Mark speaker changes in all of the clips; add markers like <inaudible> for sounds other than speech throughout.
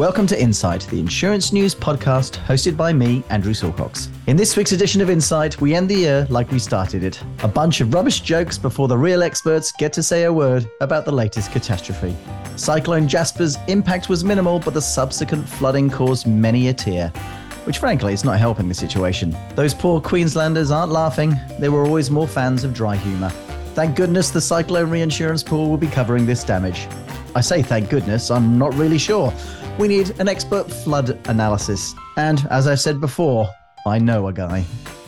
Speaker 1: Welcome to Insight, the insurance news podcast hosted by me, Andrew Silcox. In this week's edition of Insight, we end the year like we started it a bunch of rubbish jokes before the real experts get to say a word about the latest catastrophe. Cyclone Jasper's impact was minimal, but the subsequent flooding caused many a tear which frankly is not helping the situation. Those poor Queenslanders aren't laughing, they were always more fans of dry humour. Thank goodness the cyclone reinsurance pool will be covering this damage. I say thank goodness, I'm not really sure we need an expert flood analysis. And as I said before, I know a guy.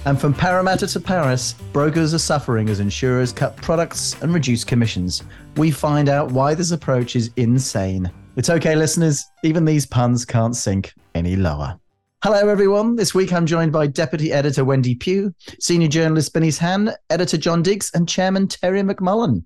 Speaker 1: And from Parramatta to Paris, brokers are suffering as insurers cut products and reduce commissions. We find out why this approach is insane. It's okay, listeners, even these puns can't sink any lower. Hello, everyone. This week I'm joined by Deputy Editor Wendy Pugh, Senior Journalist Bernice Han, Editor John Diggs, and Chairman Terry McMullen.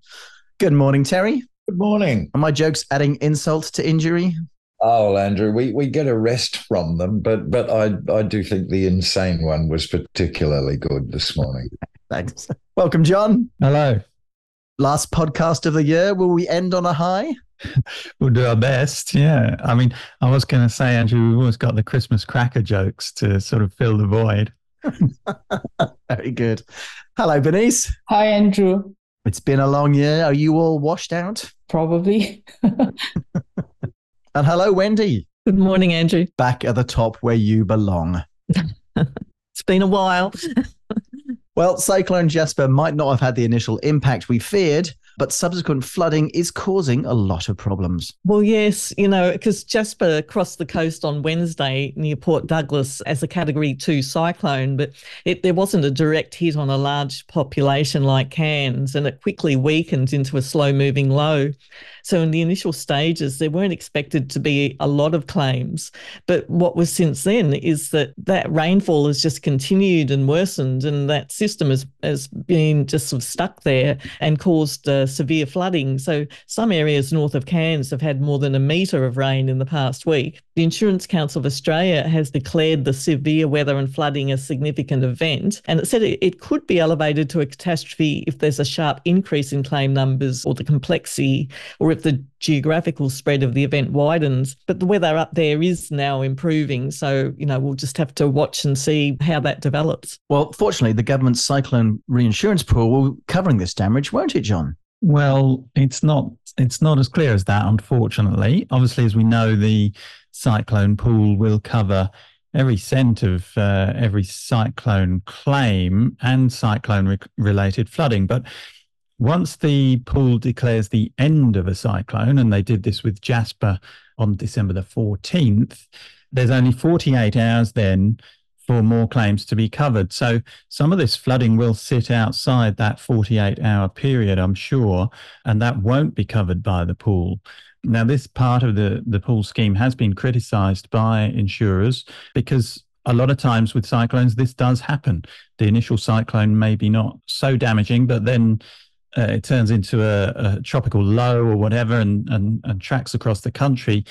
Speaker 1: Good morning, Terry.
Speaker 2: Good morning.
Speaker 1: Are my jokes adding insult to injury?
Speaker 2: Oh, Andrew, we, we get a rest from them, but but I I do think the insane one was particularly good this morning. <laughs>
Speaker 1: Thanks. Welcome, John.
Speaker 3: Hello.
Speaker 1: Last podcast of the year. Will we end on a high? <laughs>
Speaker 3: we'll do our best. Yeah. I mean, I was going to say, Andrew, we've always got the Christmas cracker jokes to sort of fill the void. <laughs>
Speaker 1: Very good. Hello, Bernice.
Speaker 4: Hi, Andrew.
Speaker 1: It's been a long year. Are you all washed out?
Speaker 4: Probably. <laughs>
Speaker 1: And hello, Wendy.
Speaker 5: Good morning, Andrew.
Speaker 1: Back at the top where you belong. <laughs>
Speaker 5: it's been a while. <laughs>
Speaker 1: well, Cyclone Jasper might not have had the initial impact we feared, but subsequent flooding is causing a lot of problems.
Speaker 5: Well, yes, you know, because Jasper crossed the coast on Wednesday near Port Douglas as a Category 2 cyclone, but it, there wasn't a direct hit on a large population like Cairns, and it quickly weakened into a slow moving low. So, in the initial stages, there weren't expected to be a lot of claims. But what was since then is that that rainfall has just continued and worsened, and that system has, has been just sort of stuck there and caused uh, severe flooding. So some areas north of Cairns have had more than a metre of rain in the past week. The Insurance Council of Australia has declared the severe weather and flooding a significant event, and it said it, it could be elevated to a catastrophe if there's a sharp increase in claim numbers or the complexity, or if the geographical spread of the event widens. But the weather up there is now improving. So, you know, we'll just have to watch and see how that develops.
Speaker 1: Well, fortunately, the government's cyclone reinsurance pool will be covering this damage, won't it, John?
Speaker 3: Well, it's not it's not as clear as that, unfortunately. Obviously, as we know, the cyclone pool will cover every cent of uh, every cyclone claim and cyclone re- related flooding. But once the pool declares the end of a cyclone, and they did this with Jasper on December the 14th, there's only 48 hours then for more claims to be covered. So some of this flooding will sit outside that 48 hour period, I'm sure, and that won't be covered by the pool. Now, this part of the, the pool scheme has been criticized by insurers because a lot of times with cyclones, this does happen. The initial cyclone may be not so damaging, but then uh, it turns into a, a, tropical low or whatever and, and, and tracks across the country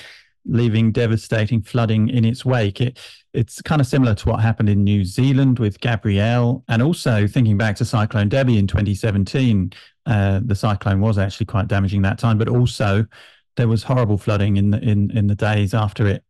Speaker 3: leaving devastating flooding in its wake. It, it's kind of similar to what happened in New Zealand with Gabrielle, and also thinking back to Cyclone Debbie in 2017. Uh, the cyclone was actually quite damaging that time, but also there was horrible flooding in the in in the days after it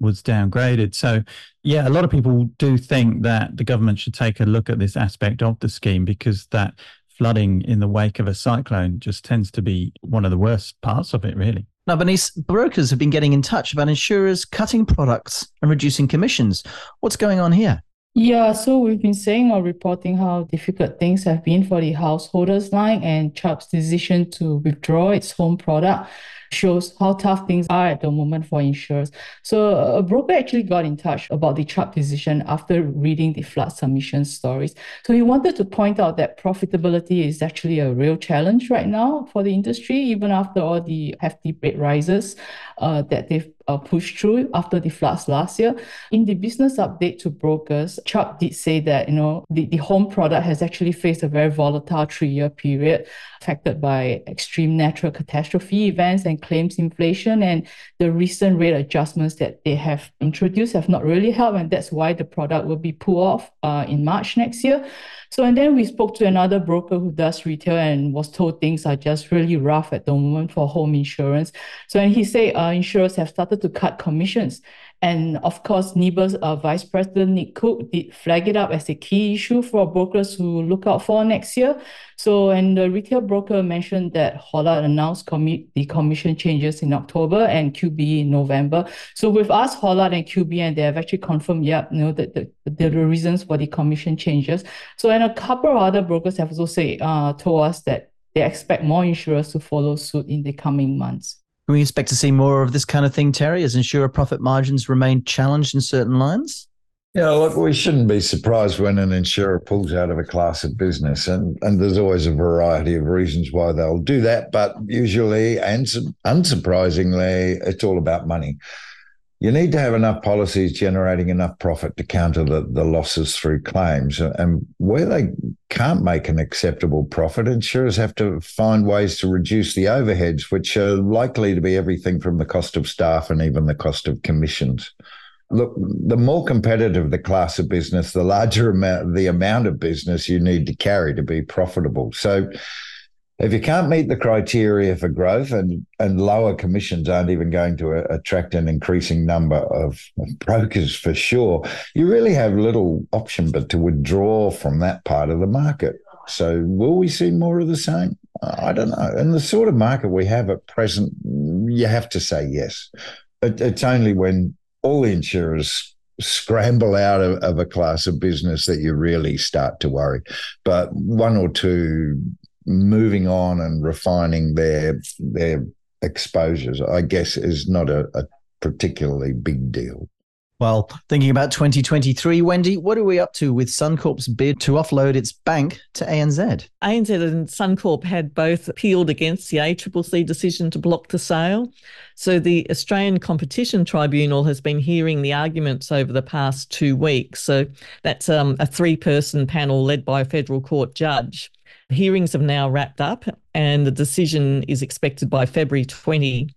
Speaker 3: was downgraded. So, yeah, a lot of people do think that the government should take a look at this aspect of the scheme because that flooding in the wake of a cyclone just tends to be one of the worst parts of it, really.
Speaker 1: Now, Bernice, brokers have been getting in touch about insurers cutting products and reducing commissions. What's going on here?
Speaker 4: Yeah, so we've been saying or reporting how difficult things have been for the householders line and Chubb's decision to withdraw its home product shows how tough things are at the moment for insurers. So a broker actually got in touch about the Chubb decision after reading the flood submission stories. So he wanted to point out that profitability is actually a real challenge right now for the industry, even after all the hefty rate rises uh, that they've uh, pushed through after the floods last year. In the business update to brokers, Chubb did say that you know the, the home product has actually faced a very volatile three-year period affected by extreme natural catastrophe events and claims inflation and the recent rate adjustments that they have introduced have not really helped and that's why the product will be pulled off uh, in March next year. So, and then we spoke to another broker who does retail and was told things are just really rough at the moment for home insurance. So, and he said uh, insurers have started to cut commissions. And of course, NIBA's uh, Vice President Nick Cook did flag it up as a key issue for brokers to look out for next year. So, and the retail broker mentioned that Hollard announced commi- the commission changes in October and QBE in November. So, with us, Hollard and QBE, and they have actually confirmed, yeah, you know, that the, the, reasons for the commission changes. So, and a couple of other brokers have also say, uh, told us that they expect more insurers to follow suit in the coming months.
Speaker 1: Can we expect to see more of this kind of thing, Terry, as insurer profit margins remain challenged in certain lines?
Speaker 2: Yeah, look, we shouldn't be surprised when an insurer pulls out of a class of business, and, and there's always a variety of reasons why they'll do that. But usually, and unsurprisingly, it's all about money you need to have enough policies generating enough profit to counter the, the losses through claims. And where they can't make an acceptable profit, insurers have to find ways to reduce the overheads, which are likely to be everything from the cost of staff and even the cost of commissions. Look, the more competitive the class of business, the larger amount the amount of business you need to carry to be profitable. So if you can't meet the criteria for growth and, and lower commissions aren't even going to a, attract an increasing number of, brokers for sure, you really have little option but to withdraw from that part of the market. So will we see more of the same? I don't know. In the sort of market we have at present, you have to say yes. It, it's only when all the insurers scramble out of, of, a class of business that you really start to worry. But one or two moving on and refining their their exposures, I guess, is not a, a particularly big deal.
Speaker 1: Well, thinking about 2023, Wendy, what are we up to with Suncorp's bid to offload its bank to ANZ?
Speaker 5: ANZ and Suncorp had both appealed against the ACCC decision to block the sale. So the Australian Competition Tribunal has been hearing the arguments over the past two weeks. So that's um, a three person panel led by a federal court judge. Hearings have now wrapped up and the decision is expected by February 20.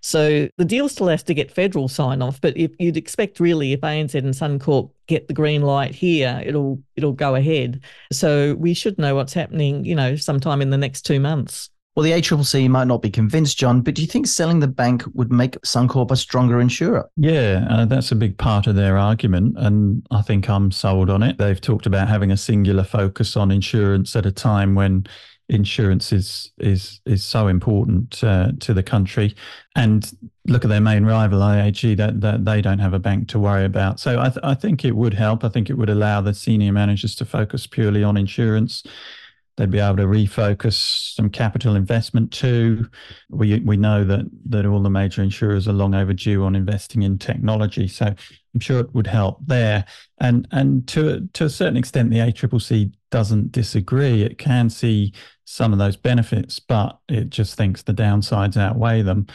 Speaker 5: So the deal still has to get federal sign off, but if you'd expect really if ANZ and Suncorp get the green light here, it'll it'll go ahead. So we should know what's happening, you know, sometime in the next 2 months.
Speaker 1: Well, the ACCC might not be convinced, John, but do you think selling the bank would make Suncorp a stronger insurer?
Speaker 3: Yeah, uh, that's a big part of their argument. And I think I'm sold on it. They've talked about having a singular focus on insurance at a time when insurance is is is so important uh, to the country. And look at their main rival, IAG, that, that they don't have a bank to worry about. So I, th- I think it would help. I think it would allow the senior managers to focus purely on insurance they'd be able to refocus some capital investment too. We we know that that all the major insurers are long overdue on investing in technology, so I'm sure it would help there. And and to to a certain extent, the ACCC doesn't disagree. It can see some of those benefits, but it just thinks the downsides outweigh them.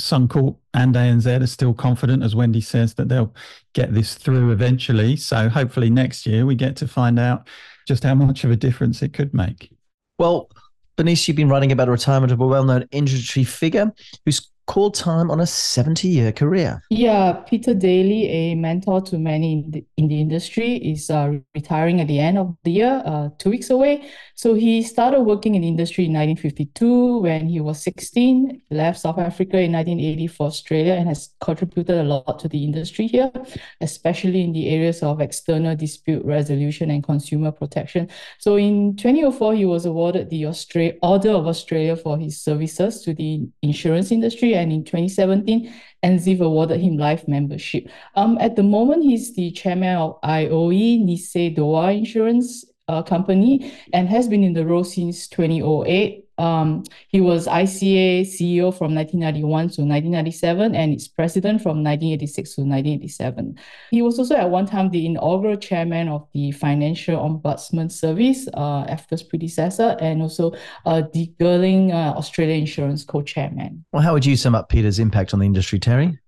Speaker 3: Suncorp and ANZ are still confident, as Wendy says, that they'll get this through eventually. So hopefully next year we get to find out just how much of a difference it could make.
Speaker 1: Well, Bernice, you've been writing about the retirement of a well known industry figure who's called time on a 70 year career.
Speaker 4: Yeah, Peter Daly, a mentor to many in the, in the industry, is uh, retiring at the end of the year, uh, two weeks away. So he started working in the industry in 1952 when he was 16, left South Africa in 1980 for Australia, and has contributed a lot to the industry here, especially in the areas of external dispute resolution and consumer protection. So in 2004, he was awarded the Austra- Order of Australia for his services to the insurance industry and in 2017, ANZIIF awarded him life membership. Um, at the moment, he's the chairman of Aioi Nissay Dowa Insurance uh, Company and has been in the role since 2008. Um, he was ICA CEO from 1991 to 1997 and its president from 1986 to 1987. He was also at one time the inaugural chairman of the Financial Ombudsman Service, uh, AFCA's predecessor, and also uh, the Gerling uh, Australia Insurance co-chairman.
Speaker 1: Well, how would you sum up Peter's impact on the industry, Terry?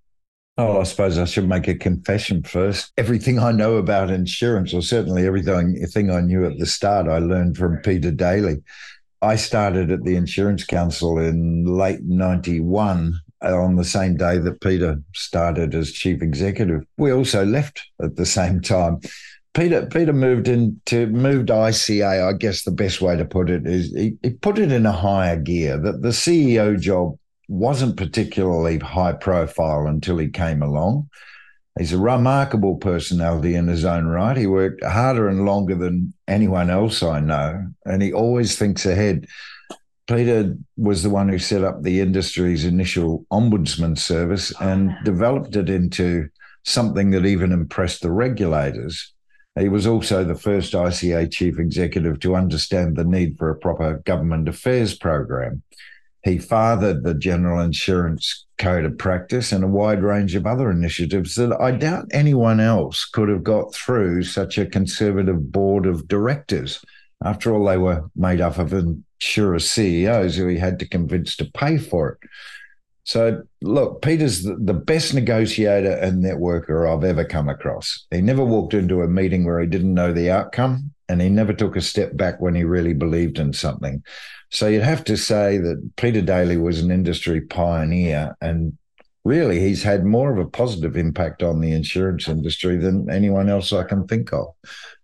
Speaker 2: Oh, I suppose I should make a confession first. Everything I know about insurance, or certainly everything I knew at the start, I learned from Peter Daly. I started at the Insurance Council in late 91 uh, on the same day that Peter started as chief executive. We also left at the same time. Peter Peter moved into moved ICA. I guess the best way to put it is he, he put it in a higher gear. That the CEO job wasn't particularly high profile until he came along. He's a remarkable personality in his own right. He worked harder and longer than anyone else I know, and he always thinks ahead. Peter was the one who set up the industry's initial ombudsman service oh, and developed it into something that even impressed the regulators. He was also the first ICA chief executive to understand the need for a proper government affairs program. He fathered the General Insurance Code of Practice and a wide range of other initiatives that I doubt anyone else could have got through such a conservative board of directors. After all, they were made up of insurer CEOs who he had to convince to pay for it. So, look, Peter's the best negotiator and networker I've ever come across. He never walked into a meeting where he didn't know the outcome, and he never took a step back when he really believed in something. So, you'd have to say that Peter Daly was an industry pioneer, and really, he's had more of a positive impact on the insurance industry than anyone else I can think of.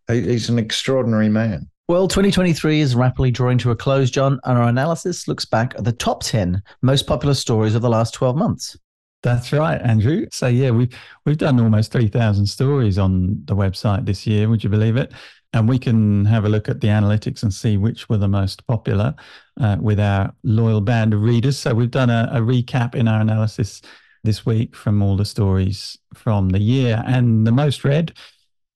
Speaker 2: He's an extraordinary man.
Speaker 1: Well, 2023 is rapidly drawing to a close, John, and our analysis looks back at the top 10 most popular stories of the last 12 months.
Speaker 3: That's right, Andrew. So yeah, we've we've done almost 3,000 stories on the website this year, would you believe it? And we can have a look at the analytics and see which were the most popular uh, with our loyal band of readers. So we've done a, a recap in our analysis this week from all the stories from the year. And the most read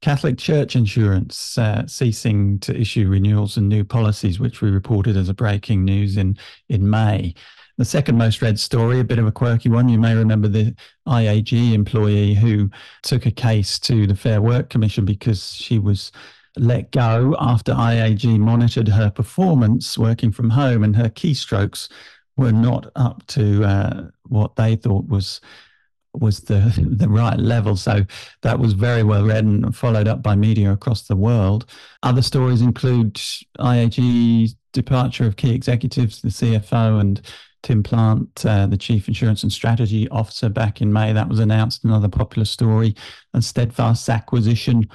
Speaker 3: Catholic Church Insurance uh, ceasing to issue renewals and new policies, which we reported as a breaking news in, in May. The second most read story, a bit of a quirky one. You may remember the IAG employee who took a case to the Fair Work Commission because she was let go after IAG monitored her performance working from home and her keystrokes were not up to uh, what they thought was was the <laughs> the right level. So that was very well read and followed up by media across the world. Other stories include IAG's departure of key executives, the CFO and Tim Plant, uh, the Chief Insurance and Strategy Officer, back in May. That was announced. Another popular story, and Steadfast's acquisition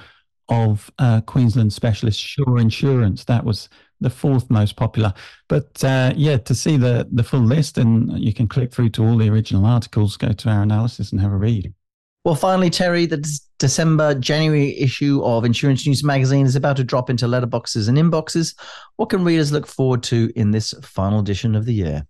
Speaker 3: of uh, Queensland specialist Sure Insurance. That was the fourth most popular. But uh, yeah, to see the the full list, and you can click through to all the original articles, go to our analysis, and have a read.
Speaker 1: Well, finally, Terry, the December January issue of Insurance News Magazine is about to drop into letterboxes and inboxes. What can readers look forward to in this final edition of the year?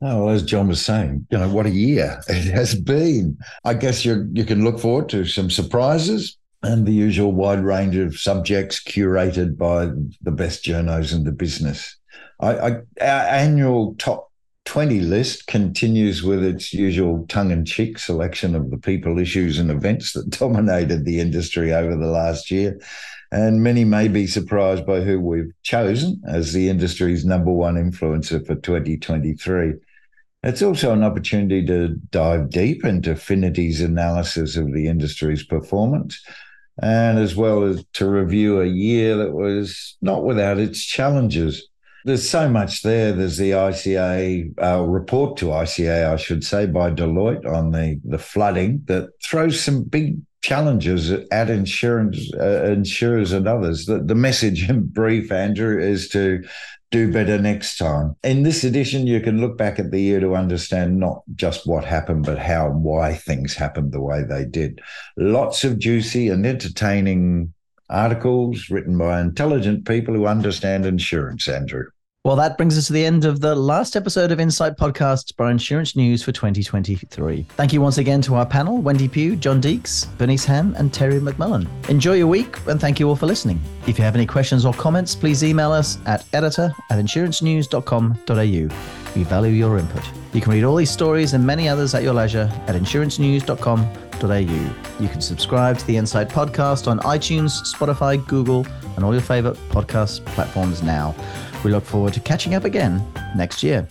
Speaker 2: Oh, well, as John was saying, you know, what a year it has been. I guess you you can look forward to some surprises, and the usual wide range of subjects curated by the best journos in the business. I, I, our annual top 20 list continues with its usual tongue in cheek selection of the people, issues, and events that <laughs> dominated the industry over the last year. And many may be surprised by who we've chosen as the industry's number one influencer for 2023. It's also an opportunity to dive deep into Finity's analysis of the industry's performance and as well as to review a year that was not without its challenges. There's so much there. There's the ICA uh, report to ICA, I should say, by Deloitte on the, the flooding that throws some big challenges at insurance uh, insurers and others. The, the message in <laughs> brief, Andrew, is to do better next time. In this edition, you can look back at the year to understand not just what happened, but how and why things happened the way they did. Lots of juicy and entertaining articles written by intelligent people who understand insurance, Andrew.
Speaker 1: Well, that brings us to the end of the last episode of Insight Podcasts by Insurance News for 2023. Thank you once again to our panel Wendy Pugh, John Deeks, Bernice Han, and Terry McMullen. Enjoy your week, and thank you all for listening. If you have any questions or comments, please email us at editor at insurancenews.com.au. We value your input. You can read all these stories and many others at your leisure at insurancenews.com.au. You can subscribe to the Insight Podcast on iTunes, Spotify, Google, and all your favorite podcast platforms now. We look forward to catching up again next year.